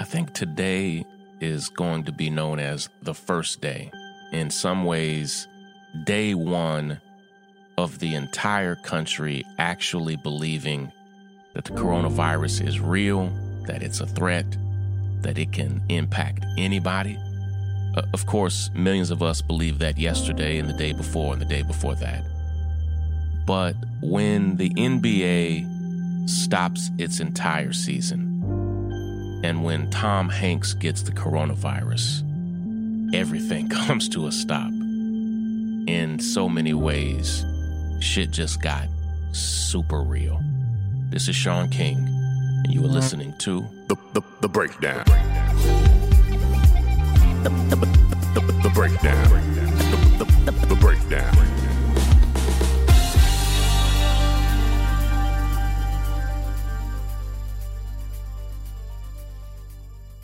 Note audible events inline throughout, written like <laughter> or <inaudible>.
I think today is going to be known as the first day. In some ways, day one of the entire country actually believing that the coronavirus is real, that it's a threat, that it can impact anybody. Uh, of course, millions of us believed that yesterday and the day before and the day before that. But when the NBA stops its entire season, and when Tom Hanks gets the coronavirus, everything <laughs> comes to a stop. In so many ways, shit just got super real. This is Shaun King, and you are listening to The, the, the breakdown. The, the, the, the, the breakdown. The, the, the, the breakdown.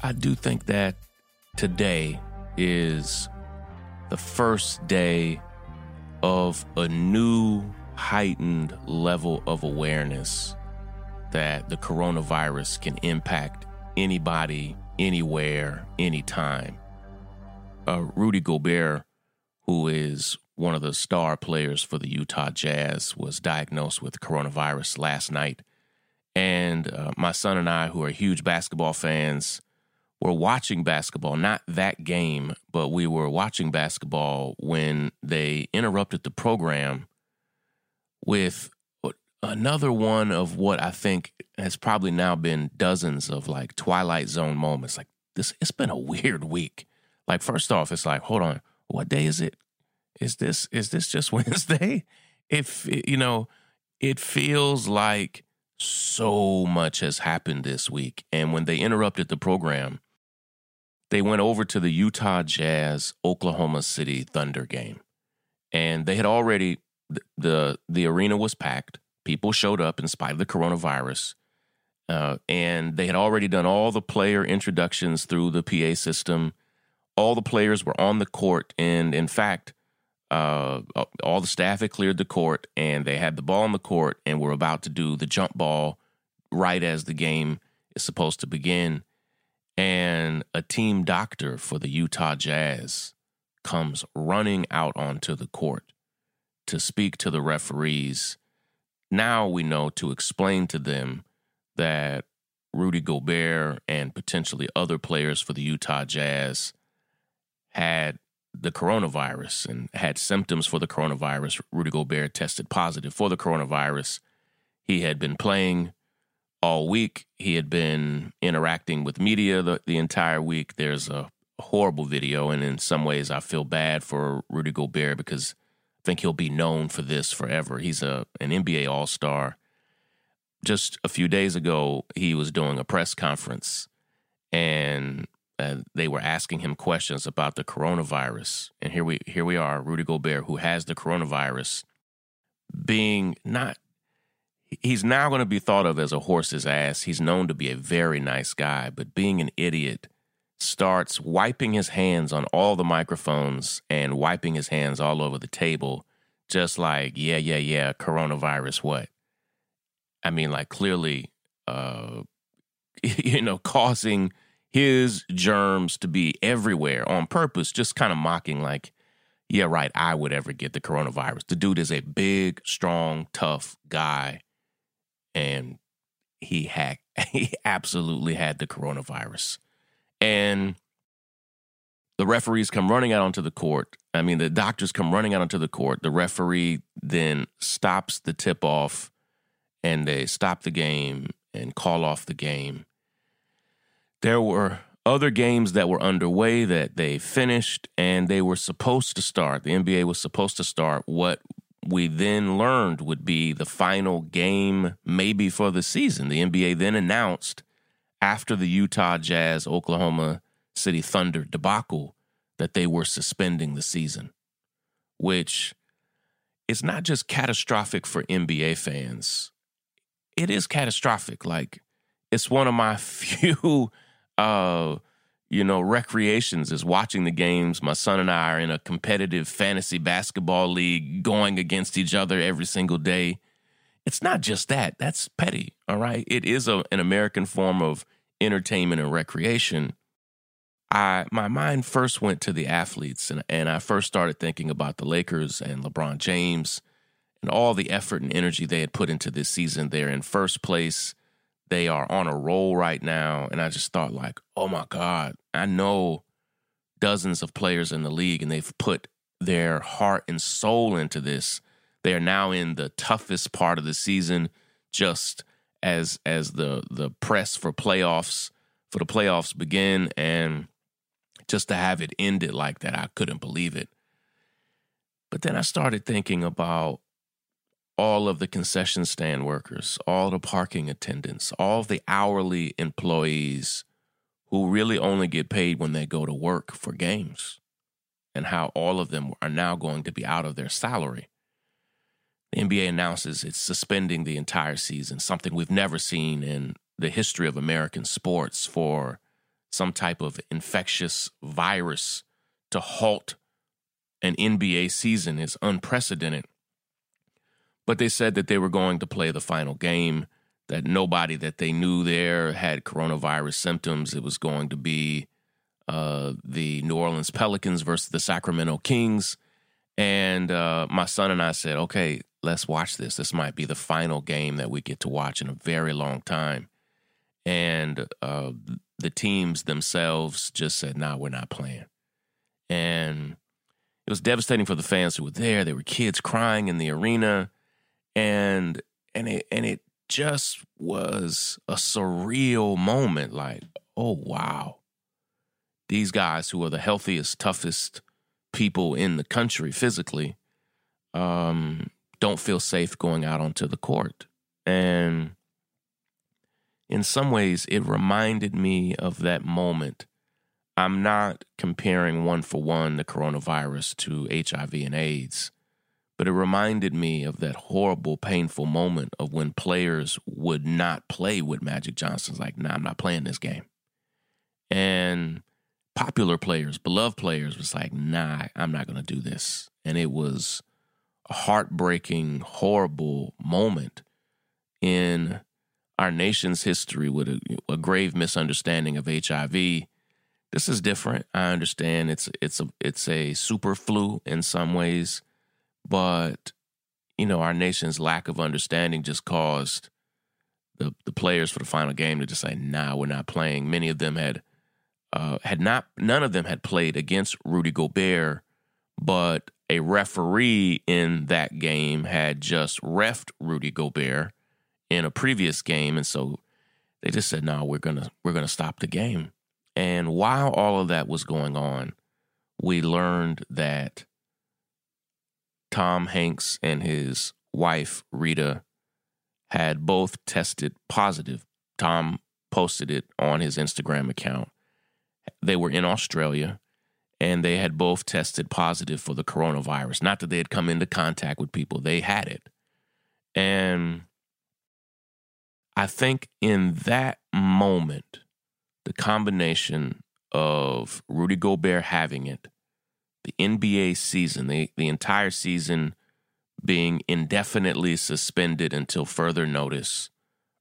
I do think that today is the first day of a new heightened level of awareness that the coronavirus can impact anybody, anywhere, anytime. Uh, Rudy Gobert, who is one of the star players for the Utah Jazz, was diagnosed with coronavirus last night. And uh, my son and I, who are huge basketball fans, were watching basketball, not that game, but we were watching basketball when they interrupted the program with another one of what I think has probably now been dozens of like Twilight Zone moments. Like this, it's been a weird week. Like, first off, it's like, hold on, what day is it? Is this is this just <laughs> Wednesday? If you know, it feels like so much has happened this week. And when they interrupted the program, they went over to the Utah Jazz Oklahoma City Thunder game. And they had already the the arena was packed. People showed up in spite of the coronavirus. Uh, and they had already done all the player introductions through the PA system. All the players were on the court. And in fact, uh, all the staff had cleared the court and they had the ball on the court and were about to do the jump ball right as the game is supposed to begin. And a team doctor for the Utah Jazz comes running out onto the court to speak to the referees. Now we know to explain to them that Rudy Gobert and potentially other players for the Utah Jazz had the coronavirus and had symptoms for the coronavirus. Rudy Gobert tested positive for the coronavirus. He had been playing all week. He had been interacting with media the, the entire week. There's a horrible video, and in some ways, I feel bad for Rudy Gobert because I think he'll be known for this forever. He's a an NBA All Star. Just a few days ago, he was doing a press conference, and uh, they were asking him questions about the coronavirus. And here we here we are, Rudy Gobert, who has the coronavirus, being not he's now going to be thought of as a horse's ass. He's known to be a very nice guy, but being an idiot starts wiping his hands on all the microphones and wiping his hands all over the table, just like, yeah, yeah, yeah, coronavirus, what? I mean, like clearly, uh, <laughs> you know, causing his germs to be everywhere on purpose, just kind of mocking, like, yeah, right, I would ever get the coronavirus. The dude is a big, strong, tough guy and he had <laughs> he absolutely had the coronavirus. And the referees come running out onto the court. I mean, the doctors come running out onto the court. The referee then stops the tip off and they stop the game and call off the game. There were other games that were underway that they finished and they were supposed to start. The NBA was supposed to start what we then learned would be the final game, maybe for the season. The NBA then announced after the Utah Jazz Oklahoma City Thunder debacle that they were suspending the season, which is not just catastrophic for NBA fans. It is catastrophic. Like, it's one of my <laughs> few uh, you know, recreations is watching the games. My son and I are in a competitive fantasy basketball league going against each other every single day. It's not just that. That's petty, all right? It is a, an American form of entertainment and recreation, I my mind first went to the athletes and, and I first started thinking about the Lakers and LeBron James and all the effort and energy they had put into this season. They're in first place. They are on a roll right now. And I just thought like, oh my God, I know dozens of players in the league and they've put their heart and soul into this. They are now in the toughest part of the season, just as as the the press for playoffs for the playoffs begin and just to have it ended like that, I couldn't believe it. But then I started thinking about all of the concession stand workers, all the parking attendants, all the hourly employees who really only get paid when they go to work for games, and how all of them are now going to be out of their salary. The NBA announces it's suspending the entire season, something we've never seen in the history of American sports for some type of infectious virus to halt an NBA season is unprecedented. But they said that they were going to play the final game that nobody that they knew there had coronavirus symptoms. It was going to be uh, the New Orleans Pelicans versus the Sacramento Kings. And uh, my son and I said, okay, let's watch this. This might be the final game that we get to watch in a very long time. And uh, the teams themselves just said, nah, we're not playing. And it was devastating for the fans who were there. There were kids crying in the arena. And and it and it just was a surreal moment like, oh, wow. These guys who are the healthiest, toughest people in the country physically um, don't feel safe going out onto the court. And in some ways, it reminded me of that moment. I'm not comparing one for one the coronavirus to HIV and AIDS, but it reminded me of that horrible, painful moment of when players would not play with Magic Johnson's like, nah, I'm not playing this game. And popular players, beloved players, was like, nah, I'm not to do this. And it was a heartbreaking, horrible moment in our nation's history with a, a grave misunderstanding of HIV. This is different. I understand it's it's a it's a super flu in some ways but, you know, our nation's lack of understanding just caused the, the players for the final game to just say, nah, we're not playing. Many of them had uh, had not none of them had played against Rudy Gobert, but a referee in that game had just refed Rudy Gobert in a previous game, and so they just said, "No, we're gonna we're gonna stop the game." And while all of that was going on, we learned that Tom Hanks and his wife, Rita, had both tested positive. Tom posted it on his Instagram account. They were in Australia and they had both tested positive for the coronavirus. Not that they had come into contact with people, they had it. And I think in that moment, the combination of Rudy Gobert having it the NBA season, the, the entire season being indefinitely suspended until further notice.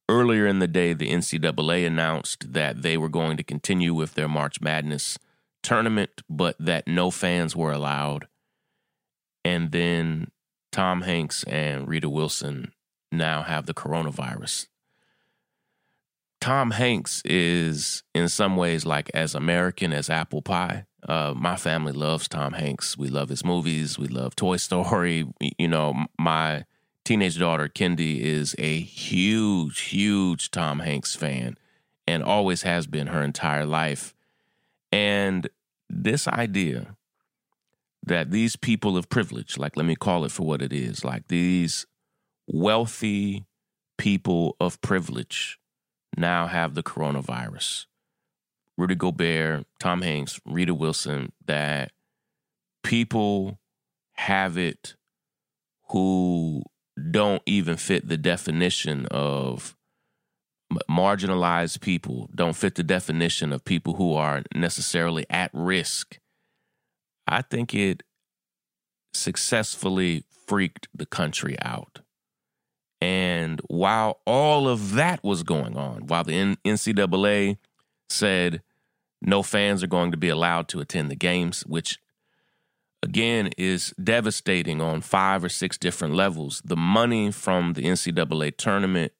Earlier in the day, the NCAA announced that they were going to continue with their March Madness tournament, but that no fans were allowed. And then Tom Hanks and Rita Wilson now have the coronavirus. Tom Hanks is, in some ways, like as American as apple pie. Uh, my family loves Tom Hanks. We love his movies. We love Toy Story. <laughs> You know, my teenage daughter, Kendi, is a huge, huge Tom Hanks fan and always has been her entire life. And this idea that these people of privilege, like let me call it for what it is, like these wealthy people of privilege now have the coronavirus Rudy Gobert, Tom Hanks, Rita Wilson, that people have it who don't even fit the definition of marginalized people, don't fit the definition of people who are necessarily at risk. I think it successfully freaked the country out. And while all of that was going on, while the NCAA said no fans are going to be allowed to attend the games, which again is devastating on five or six different levels. The money from the NCAA tournament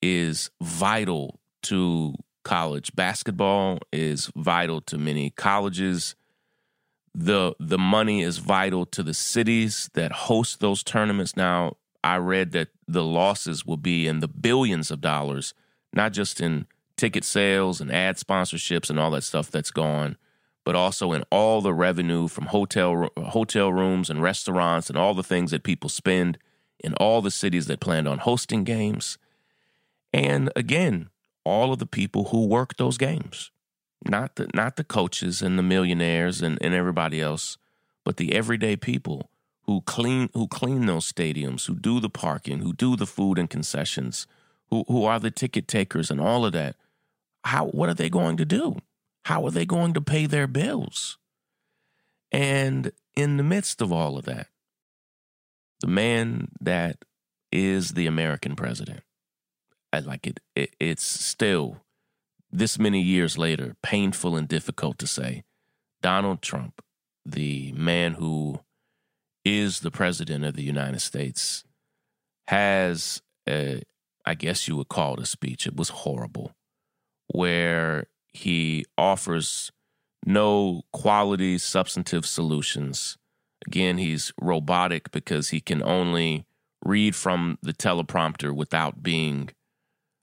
is vital to college basketball, is vital to many colleges. The the money is vital to the cities that host those tournaments. Now, I read that the losses will be in the billions of dollars, not just in ticket sales and ad sponsorships and all that stuff that's gone, but also in all the revenue from hotel hotel rooms and restaurants and all the things that people spend in all the cities that planned on hosting games. And again, all of the people who work those games. Not the not the coaches and the millionaires and, and everybody else, but the everyday people who clean who clean those stadiums, who do the parking, who do the food and concessions, who who are the ticket takers and all of that. How what are they going to do? How are they going to pay their bills? And in the midst of all of that, the man that is the American president, I like it, it it's still this many years later painful and difficult to say. Donald Trump, the man who is the president of the United States, has a, I guess you would call it a speech. It was horrible, where he offers no quality, substantive solutions. Again, he's robotic because he can only read from the teleprompter without being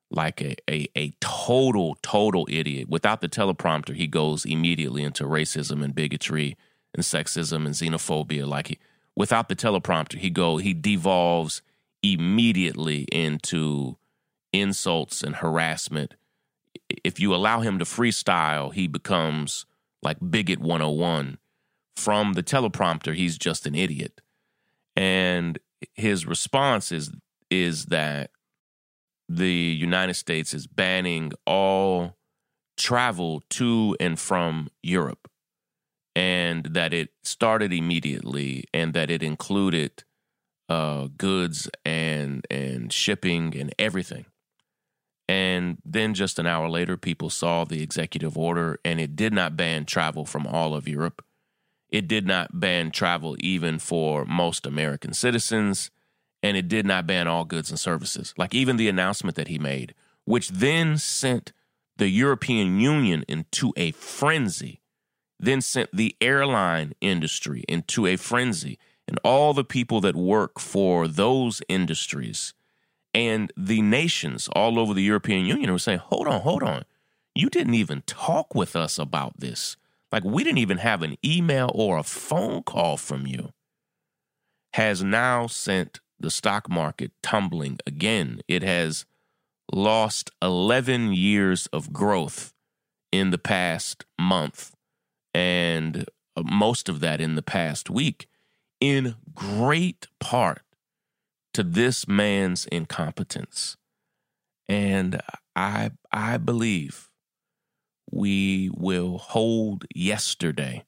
like a, a, a total, total idiot. Without the teleprompter, he goes immediately into racism and bigotry and sexism and xenophobia. Like he, without the teleprompter, he go he devolves immediately into insults and harassment if you allow him to freestyle, he becomes like Bigot 101. From the teleprompter, he's just an idiot. And his response is is that the United States is banning all travel to and from Europe and that it started immediately and that it included uh, goods and and shipping and everything and then just an hour later, people saw the executive order, and it did not ban travel from all of Europe. It did not ban travel even for most American citizens, and it did not ban all goods and services. Like even the announcement that he made, which then sent the European Union into a frenzy, then sent the airline industry into a frenzy, and all the people that work for those industries and the nations all over the European Union were saying, hold on, hold on. You didn't even talk with us about this. Like, we didn't even have an email or a phone call from you. Has now sent the stock market tumbling again. It has lost 11 years of growth in the past month, and uh, most of that in the past week, in great part to this man's incompetence. And I I believe we will hold yesterday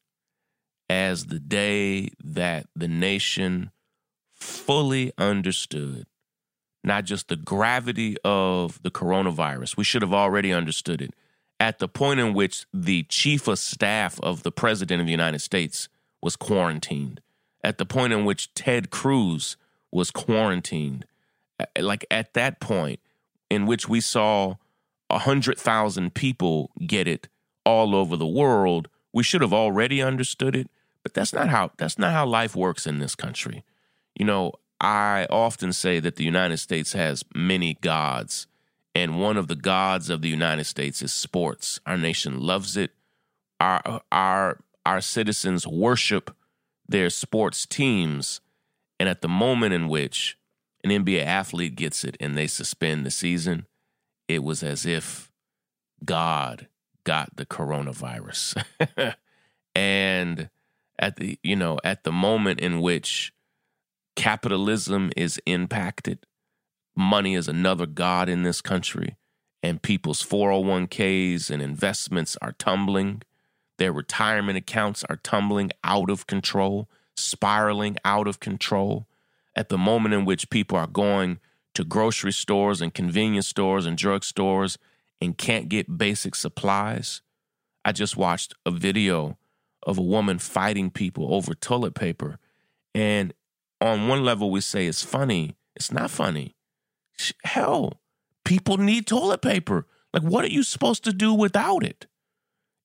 as the day that the nation fully understood not just the gravity of the coronavirus, we should have already understood it at the point in which the chief of staff of the president of the United States was quarantined, at the point in which Ted Cruz was quarantined. Like at that point, in which we saw a hundred thousand people get it all over the world, we should have already understood it. But that's not how that's not how life works in this country. You know, I often say that the United States has many gods, and one of the gods of the United States is sports. Our nation loves it. Our our our citizens worship their sports teams and at the moment in which an NBA athlete gets it and they suspend the season, it was as if God got the coronavirus. <laughs> and at the you know, at the moment in which capitalism is impacted, money is another god in this country, and people's 401ks and investments are tumbling, their retirement accounts are tumbling out of control spiraling out of control, at the moment in which people are going to grocery stores and convenience stores and drug stores and can't get basic supplies. I just watched a video of a woman fighting people over toilet paper. And on one level, we say it's funny. It's not funny. Hell, people need toilet paper. Like, what are you supposed to do without it?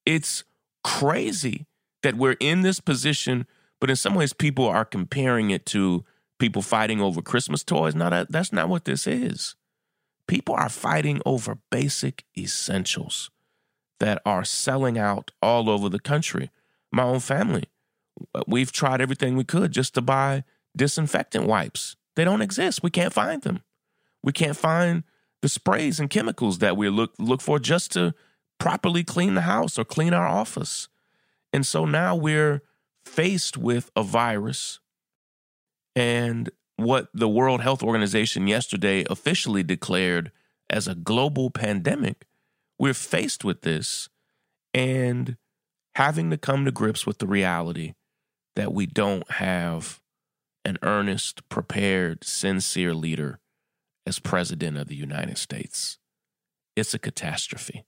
It's crazy that we're in this position, but in some ways, people are comparing it to people fighting over Christmas toys. No, that, that's not what this is. People are fighting over basic essentials that are selling out all over the country. My own family, uh, we've tried everything we could just to buy disinfectant wipes. They don't exist. We can't find them. We can't find the sprays and chemicals that we look look for just to properly clean the house or clean our office. And so now we're faced with a virus and what the World Health Organization yesterday officially declared as a global pandemic. We're faced with this and having to come to grips with the reality that we don't have an earnest, prepared, sincere leader as president of the United States. It's a catastrophe.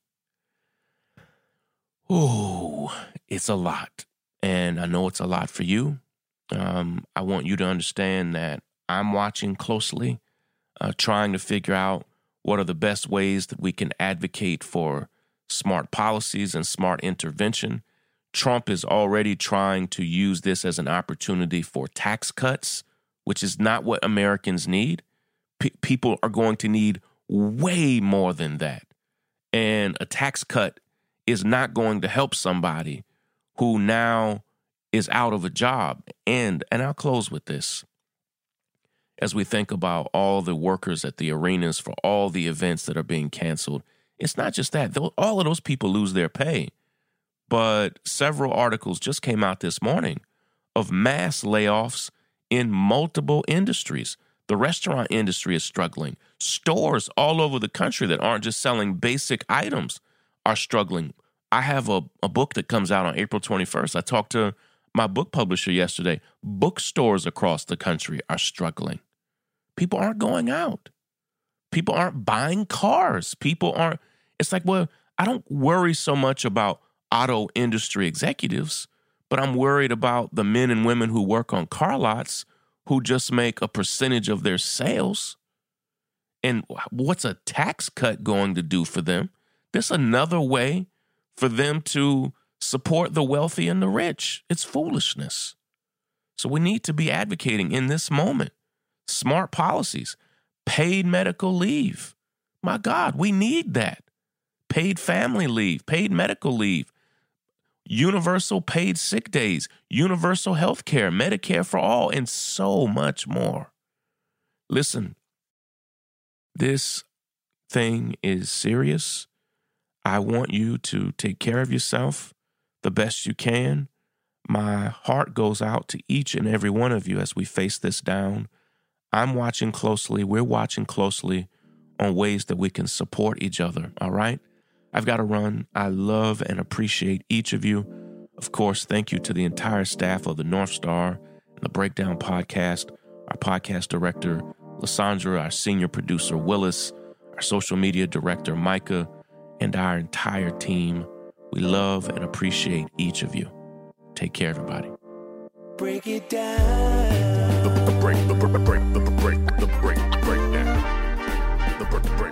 Ooh, it's a lot. And I know it's a lot for you. Um, I want you to understand that I'm watching closely, uh, trying to figure out what are the best ways that we can advocate for smart policies and smart intervention. Trump is already trying to use this as an opportunity for tax cuts, which is not what Americans need. P- people are going to need way more than that. And a tax cut is not going to help somebody who now is out of a job. And and I'll close with this. As we think about all the workers at the arenas for all the events that are being canceled, it's not just that. All of those people lose their pay. But several articles just came out this morning of mass layoffs in multiple industries. The restaurant industry is struggling. Stores all over the country that aren't just selling basic items are struggling. I have a, a book that comes out on April 21st. I talked to my book publisher yesterday. Bookstores across the country are struggling. People aren't going out. People aren't buying cars. People aren't. It's like, well, I don't worry so much about auto industry executives, but I'm worried about the men and women who work on car lots who just make a percentage of their sales. And what's a tax cut going to do for them? There's another way for them to support the wealthy and the rich. It's foolishness. So we need to be advocating in this moment smart policies, paid medical leave. My God, we need that. Paid family leave, paid medical leave, universal paid sick days, universal health care, Medicare for all, and so much more. Listen, this thing is serious. I want you to take care of yourself the best you can. My heart goes out to each and every one of you as we face this down. I'm watching closely. We're watching closely on ways that we can support each other. All right. I've got to run. I love and appreciate each of you. Of course, thank you to the entire staff of the North Star and the Breakdown Podcast, our podcast director, Lysandra, our senior producer, Willis, our social media director, Micah, and our entire team. We love and appreciate each of you. Take care, everybody. Break it down. The, the break, the break, the break, the break, the break down. The break, the break.